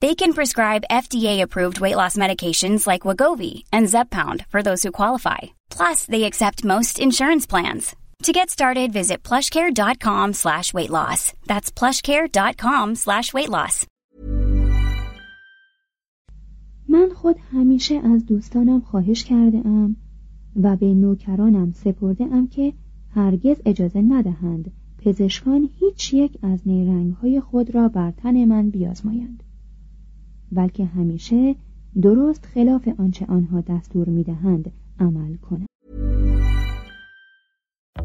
They can prescribe FDA-approved weight loss medications like Wagovi and Zepbound for those who qualify. Plus, they accept most insurance plans. To get started, visit plushcare.com slash weight loss. That's plushcare.com slash weight loss. من خود همیشه از دوستانم خواهش کرده ام و به نوکرانم سپرده ام که هرگز اجازه ندهند پزشکان هیچ یک از نیرنگ های خود را بر تن من بیازمایند بلکه همیشه درست خلاف آنچه آنها دستور می‌دهند عمل کنند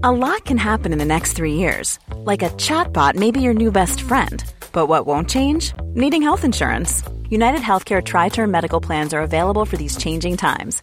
A lot can happen in the next three years. Like a chatbot may be your new best friend. But what won't change? Needing health insurance. United Healthcare Tri Term Medical Plans are available for these changing times.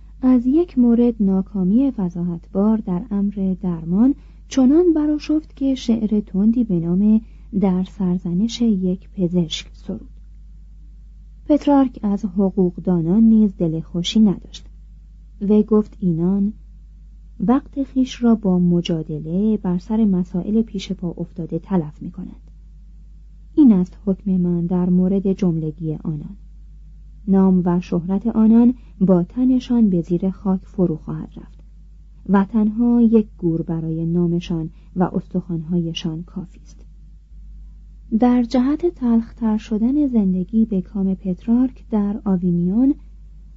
از یک مورد ناکامی وضاحتبار در امر درمان چنان براشفت که شعر تندی به نام در سرزنش یک پزشک سرود. پترارک از حقوقدانان نیز دل خوشی نداشت. و گفت اینان وقت خیش را با مجادله بر سر مسائل پیش پا افتاده تلف می کند. این است حکم من در مورد جملگی آنان. نام و شهرت آنان با تنشان به زیر خاک فرو خواهد رفت. و تنها یک گور برای نامشان و استخوانهایشان کافی است. در جهت تلختر شدن زندگی به کام پترارک در آوینیون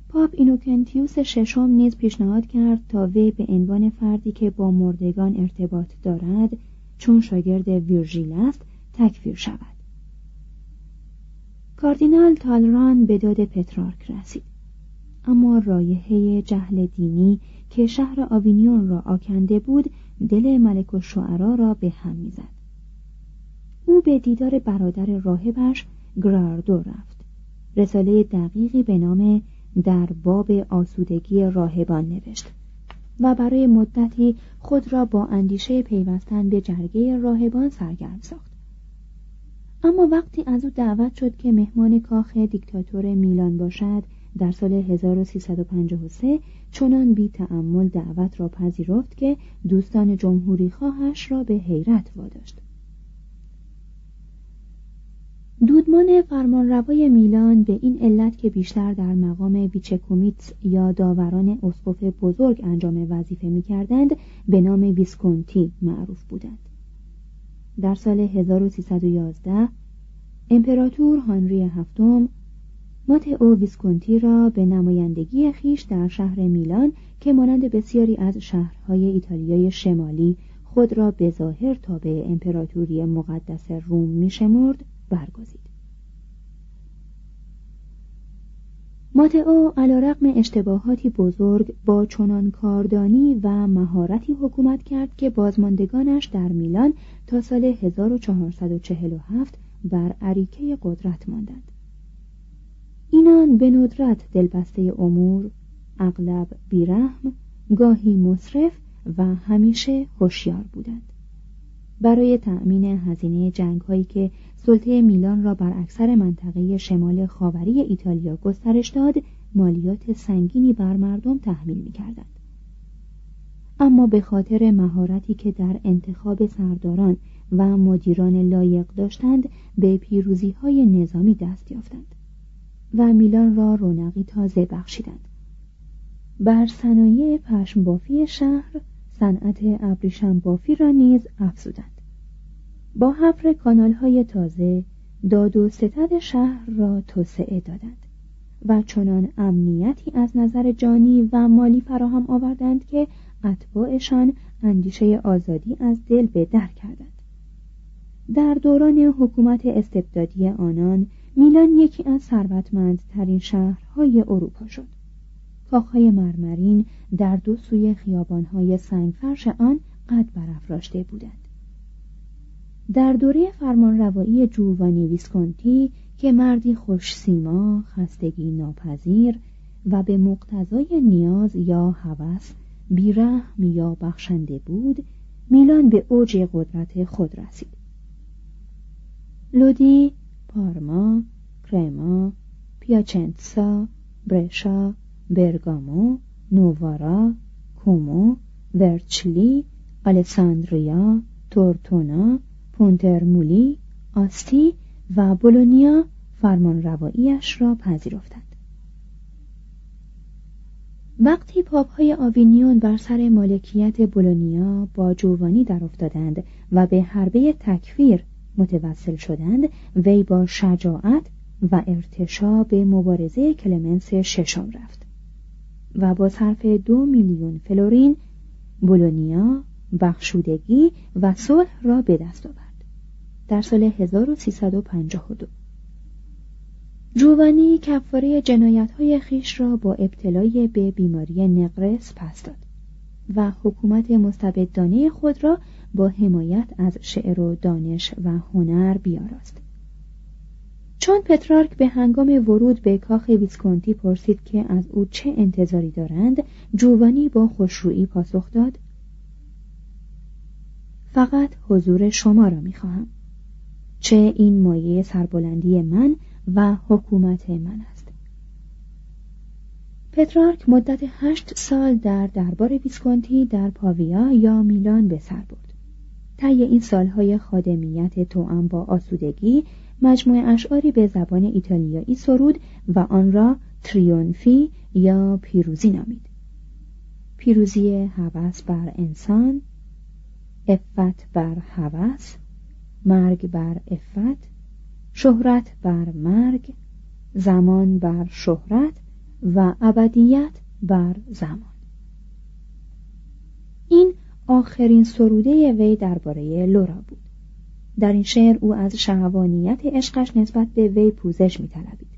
پاپ اینوکنتیوس ششم نیز پیشنهاد کرد تا وی به عنوان فردی که با مردگان ارتباط دارد چون شاگرد ویرژیل است تکفیر شود. کاردینال تالران به داد پترارک رسید. اما رایحه جهل دینی که شهر آوینیون را آکنده بود دل ملک و شعرا را به هم می‌زد. او به دیدار برادر راهبش گراردو رفت. رساله دقیقی به نام در باب آسودگی راهبان نوشت و برای مدتی خود را با اندیشه پیوستن به جرگه راهبان سرگرم ساخت. اما وقتی از او دعوت شد که مهمان کاخ دیکتاتور میلان باشد در سال 1353 چنان بی تعمل دعوت را پذیرفت که دوستان جمهوری خواهش را به حیرت واداشت. دودمان فرمانروای میلان به این علت که بیشتر در مقام بیچکومیتس یا داوران اسقف بزرگ انجام وظیفه می‌کردند به نام ویسکونتی معروف بودند. در سال 1311 امپراتور هانری هفتم ماتئو ویسکونتی را به نمایندگی خیش در شهر میلان که مانند بسیاری از شهرهای ایتالیای شمالی خود را به ظاهر تابع امپراتوری مقدس روم میشمرد برگزید. ماتئو علیرغم اشتباهاتی بزرگ با چنان کاردانی و مهارتی حکومت کرد که بازماندگانش در میلان تا سال 1447 بر عریکه قدرت ماندند. اینان به ندرت دلبسته امور اغلب بیرحم گاهی مصرف و همیشه هوشیار بودند. برای تأمین هزینه جنگ هایی که سلطه میلان را بر اکثر منطقه شمال خاوری ایتالیا گسترش داد مالیات سنگینی بر مردم تحمیل می کردند. اما به خاطر مهارتی که در انتخاب سرداران و مدیران لایق داشتند به پیروزی های نظامی دست یافتند و میلان را رونقی تازه بخشیدند بر صنایع پشم بافی شهر صنعت ابریشم بافی را نیز افزودند. با حفر کانال های تازه داد و ستد شهر را توسعه دادند و چنان امنیتی از نظر جانی و مالی فراهم آوردند که اتباعشان اندیشه آزادی از دل به در کردند. در دوران حکومت استبدادی آنان میلان یکی از ثروتمندترین شهرهای اروپا شد. کاخهای مرمرین در دو سوی خیابانهای سنگفرش آن قد برافراشته بودند. در دوره فرمانروایی جووانی ویسکونتی که مردی خوش سیما خستگی ناپذیر و به مقتضای نیاز یا هوس بیرحم یا بخشنده بود میلان به اوج قدرت خود رسید. لودی پارما کرما پیاچنتسا برشا برگامو نووارا کومو ورچلی آلساندریا تورتونا پونترمولی آستی و بولونیا فرمان رواییش را پذیرفتند. وقتی پاپ های آوینیون بر سر مالکیت بولونیا با جوانی در افتادند و به حربه تکفیر متوسل شدند وی با شجاعت و ارتشا به مبارزه کلمنس ششم رفت. و با صرف دو میلیون فلورین بولونیا بخشودگی و صلح را به دست آورد. در سال 1352 جوانی کفاره جنایت های خیش را با ابتلای به بیماری نقرس پس داد و حکومت مستبدانه خود را با حمایت از شعر و دانش و هنر بیاراست. چون پترارک به هنگام ورود به کاخ ویسکونتی پرسید که از او چه انتظاری دارند جوانی با خوشرویی پاسخ داد فقط حضور شما را می‌خواهم. چه این مایه سربلندی من و حکومت من است. پترارک مدت هشت سال در دربار ویسکونتی در پاویا یا میلان به سر برد. طی این سالهای خادمیت توأم با آسودگی مجموعه اشعاری به زبان ایتالیایی سرود و آن را تریونفی یا پیروزی نامید. پیروزی هوس بر انسان افت بر هوس مرگ بر افت شهرت بر مرگ زمان بر شهرت و ابدیت بر زمان. این آخرین سروده وی درباره لورا بود. در این شعر او از شهوانیت عشقش نسبت به وی پوزش میطلبید.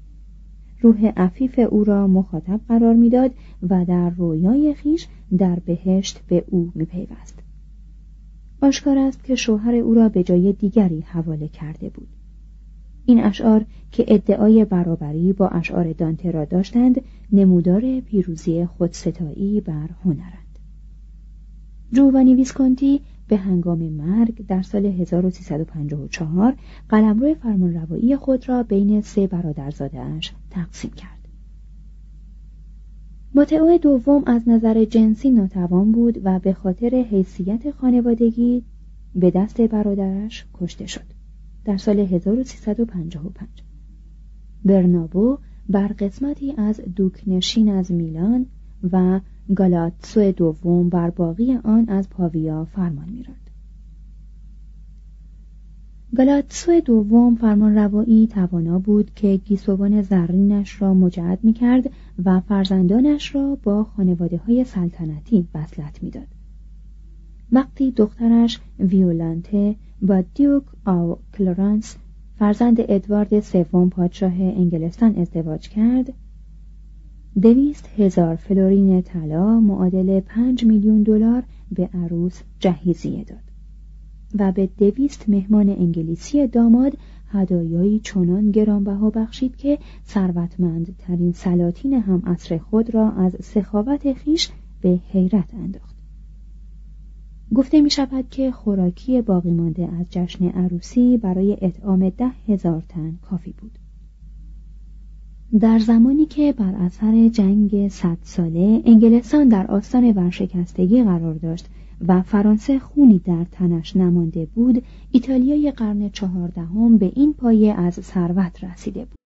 روح عفیف او را مخاطب قرار می‌داد و در رویای خیش در بهشت به او میپیوست. آشکار است که شوهر او را به جای دیگری حواله کرده بود. این اشعار که ادعای برابری با اشعار دانته را داشتند نمودار پیروزی خودستایی بر هنرند. جوانی ویسکونتی به هنگام مرگ در سال 1354 قلمرو فرمانروایی خود را بین سه برادرزادهاش تقسیم کرد. ماتئو دوم از نظر جنسی ناتوان بود و به خاطر حیثیت خانوادگی به دست برادرش کشته شد. در سال 1355 برنابو بر قسمتی از دوکنشین از میلان و گالاتسو دوم بر باقی آن از پاویا فرمان میراند گالاتسو دوم فرمان روایی توانا بود که گیسوان زرینش را مجعد می کرد و فرزندانش را با خانواده های سلطنتی وصلت می‌داد. وقتی دخترش ویولانته با دیوک آو کلورانس فرزند ادوارد سوم پادشاه انگلستان ازدواج کرد دویست هزار فلورین طلا معادل پنج میلیون دلار به عروس جهیزیه داد و به دویست مهمان انگلیسی داماد هدایایی چنان گرانبها بخشید که ثروتمندترین سلاطین هم عصر خود را از سخاوت خیش به حیرت انداخت. گفته می شود که خوراکی باقی مانده از جشن عروسی برای اطعام ده هزار تن کافی بود. در زمانی که بر اثر جنگ صد ساله انگلستان در آستان ورشکستگی قرار داشت و فرانسه خونی در تنش نمانده بود ایتالیای قرن چهاردهم به این پایه از ثروت رسیده بود.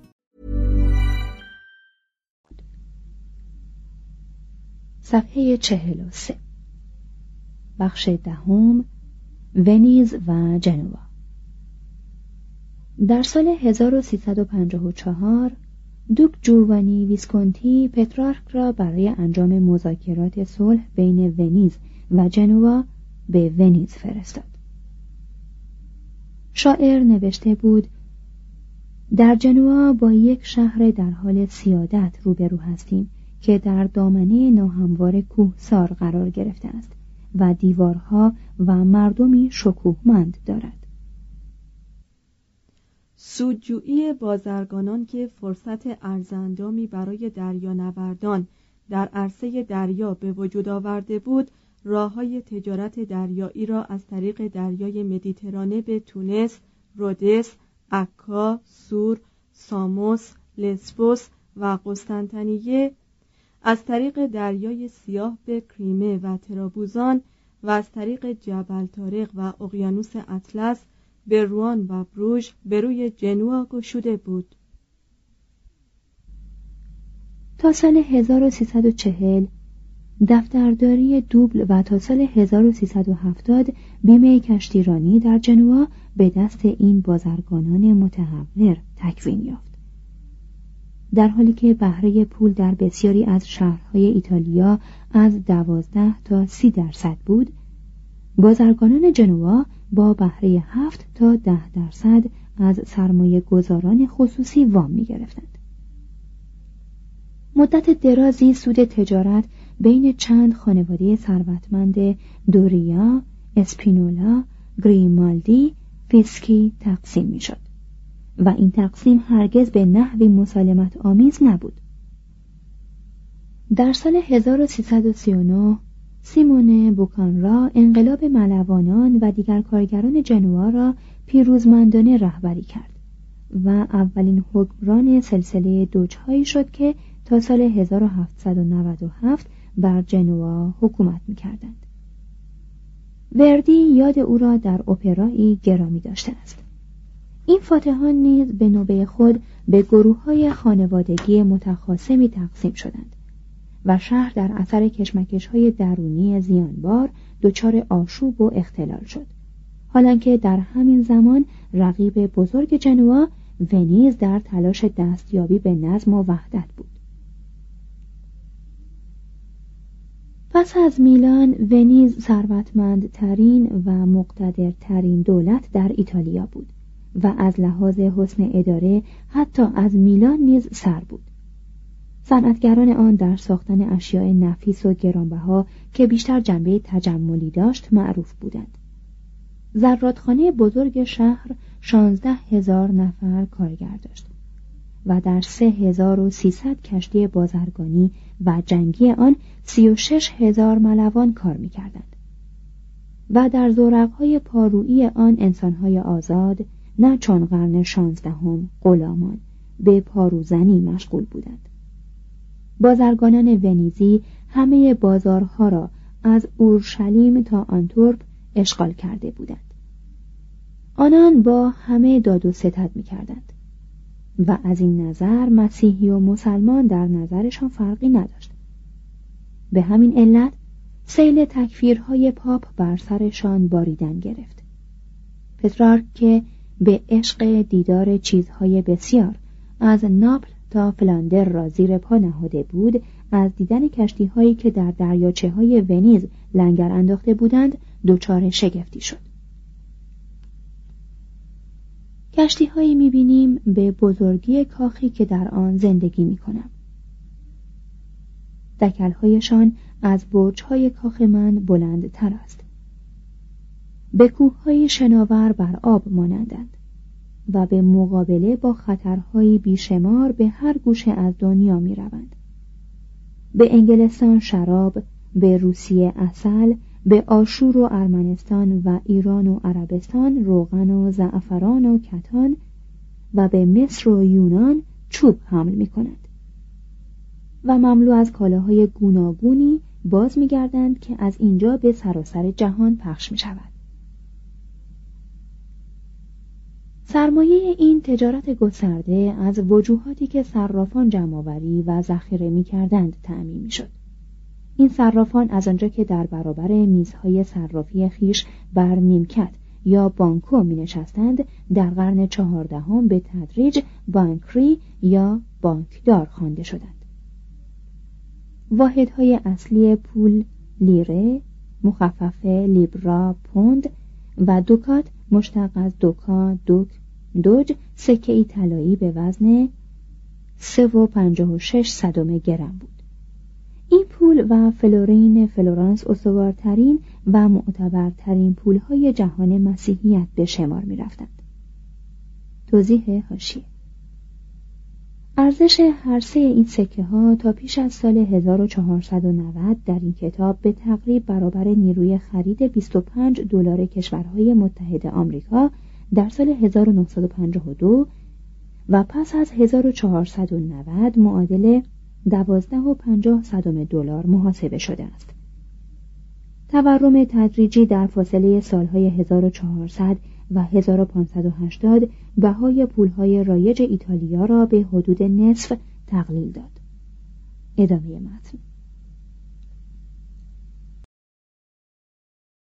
صفحه چهل و سه. بخش دهم ونیز و جنوا. در سال 1354 دوک جوانی ویسکونتی پترارک را برای انجام مذاکرات صلح بین ونیز و جنوا به ونیز فرستاد. شاعر نوشته بود در جنوا با یک شهر در حال سیادت روبرو هستیم. که در دامنه ناهموار کوهسار قرار گرفته است و دیوارها و مردمی شکوهمند دارد. سودجویی بازرگانان که فرصت ارزندامی برای دریانوردان در عرصه دریا به وجود آورده بود راه های تجارت دریایی را از طریق دریای مدیترانه به تونس، رودس، عکا، سور، ساموس، لسبوس و قسطنطنیه از طریق دریای سیاه به کریمه و ترابوزان و از طریق جبل تارق و اقیانوس اطلس به روان و بروژ به روی جنوا گشوده بود. تا سال 1340 دفترداری دوبل و تا سال 1370 بیمه کشتیرانی در جنوا به دست این بازرگانان متحور تکوین یافت. در حالی که بهره پول در بسیاری از شهرهای ایتالیا از دوازده تا سی درصد بود بازرگانان جنوا با بهره هفت تا ده درصد از سرمایه گذاران خصوصی وام می گرفتند. مدت درازی سود تجارت بین چند خانواده ثروتمند دوریا، اسپینولا، گریمالدی، فیسکی تقسیم می شد. و این تقسیم هرگز به نحوی مسالمت آمیز نبود در سال 1339 سیمون بوکانرا انقلاب ملوانان و دیگر کارگران جنوا را پیروزمندانه رهبری کرد و اولین حکمران سلسله دوجهایی شد که تا سال 1797 بر جنوا حکومت می کردند. وردی یاد او را در اپرایی گرامی داشته است. این فاتحان نیز به نوبه خود به گروه های خانوادگی متخاصمی تقسیم شدند و شهر در اثر کشمکش های درونی زیانبار دچار آشوب و اختلال شد. حالانکه در همین زمان رقیب بزرگ جنوا ونیز در تلاش دستیابی به نظم و وحدت بود. پس از میلان ونیز ثروتمندترین و مقتدرترین دولت در ایتالیا بود. و از لحاظ حسن اداره حتی از میلان نیز سر بود. صنعتگران آن در ساختن اشیاء نفیس و گرانبها که بیشتر جنبه تجملی داشت معروف بودند. زرادخانه بزرگ شهر شانزده هزار نفر کارگر داشت و در سه هزار و سیصد کشتی بازرگانی و جنگی آن سی و شش هزار ملوان کار می‌کردند و در زورقهای پارویی آن انسانهای آزاد نه چون قرن شانزدهم غلامان به پاروزنی مشغول بودند. بازرگانان ونیزی همه بازارها را از اورشلیم تا آنتورپ اشغال کرده بودند. آنان با همه داد و ستد می کردند و از این نظر مسیحی و مسلمان در نظرشان فرقی نداشت. به همین علت سیل تکفیرهای پاپ بر سرشان باریدن گرفت. پترارک که به عشق دیدار چیزهای بسیار. از ناپل تا فلاندر را زیر پا نهاده بود از دیدن کشتی هایی که در دریاچه های ونیز لنگر انداخته بودند دچار شگفتی شد. کشتی هایی می بینیم به بزرگی کاخی که در آن زندگی می کنم دکلهایشان از برج های کاخ من بلندتر است. به کوههای شناور بر آب مانندند و به مقابله با خطرهایی بیشمار به هر گوشه از دنیا می روند. به انگلستان شراب، به روسیه اصل، به آشور و ارمنستان و ایران و عربستان روغن و زعفران و کتان و به مصر و یونان چوب حمل می کند. و مملو از کالاهای گوناگونی باز می گردند که از اینجا به سراسر جهان پخش می شود. سرمایه این تجارت گسترده از وجوهاتی که صرافان جمعآوری و ذخیره می‌کردند تعمین می‌شد. این صرافان از آنجا که در برابر میزهای صرافی خیش بر نیمکت یا بانکو می نشستند در قرن چهاردهم به تدریج بانکری یا بانکدار خوانده شدند. واحدهای اصلی پول لیره مخففه لیبرا پوند و دوکات مشتق از دوکا دوک دوج سکه ای طلایی به وزن سه و پنجاه و شش صدم گرم بود این پول و فلورین فلورانس استوارترین و معتبرترین پولهای جهان مسیحیت به شمار می رفتند. توضیح هاشیه ارزش هر سه این سکه ها تا پیش از سال 1490 در این کتاب به تقریب برابر نیروی خرید 25 دلار کشورهای متحد آمریکا در سال 1952 و پس از 1490 معادل 12 و 50 صدم دلار محاسبه شده است. تورم تدریجی در فاصله سالهای 1400 و 1580 بهای پولهای رایج ایتالیا را به حدود نصف تقلیل داد. ادامه متن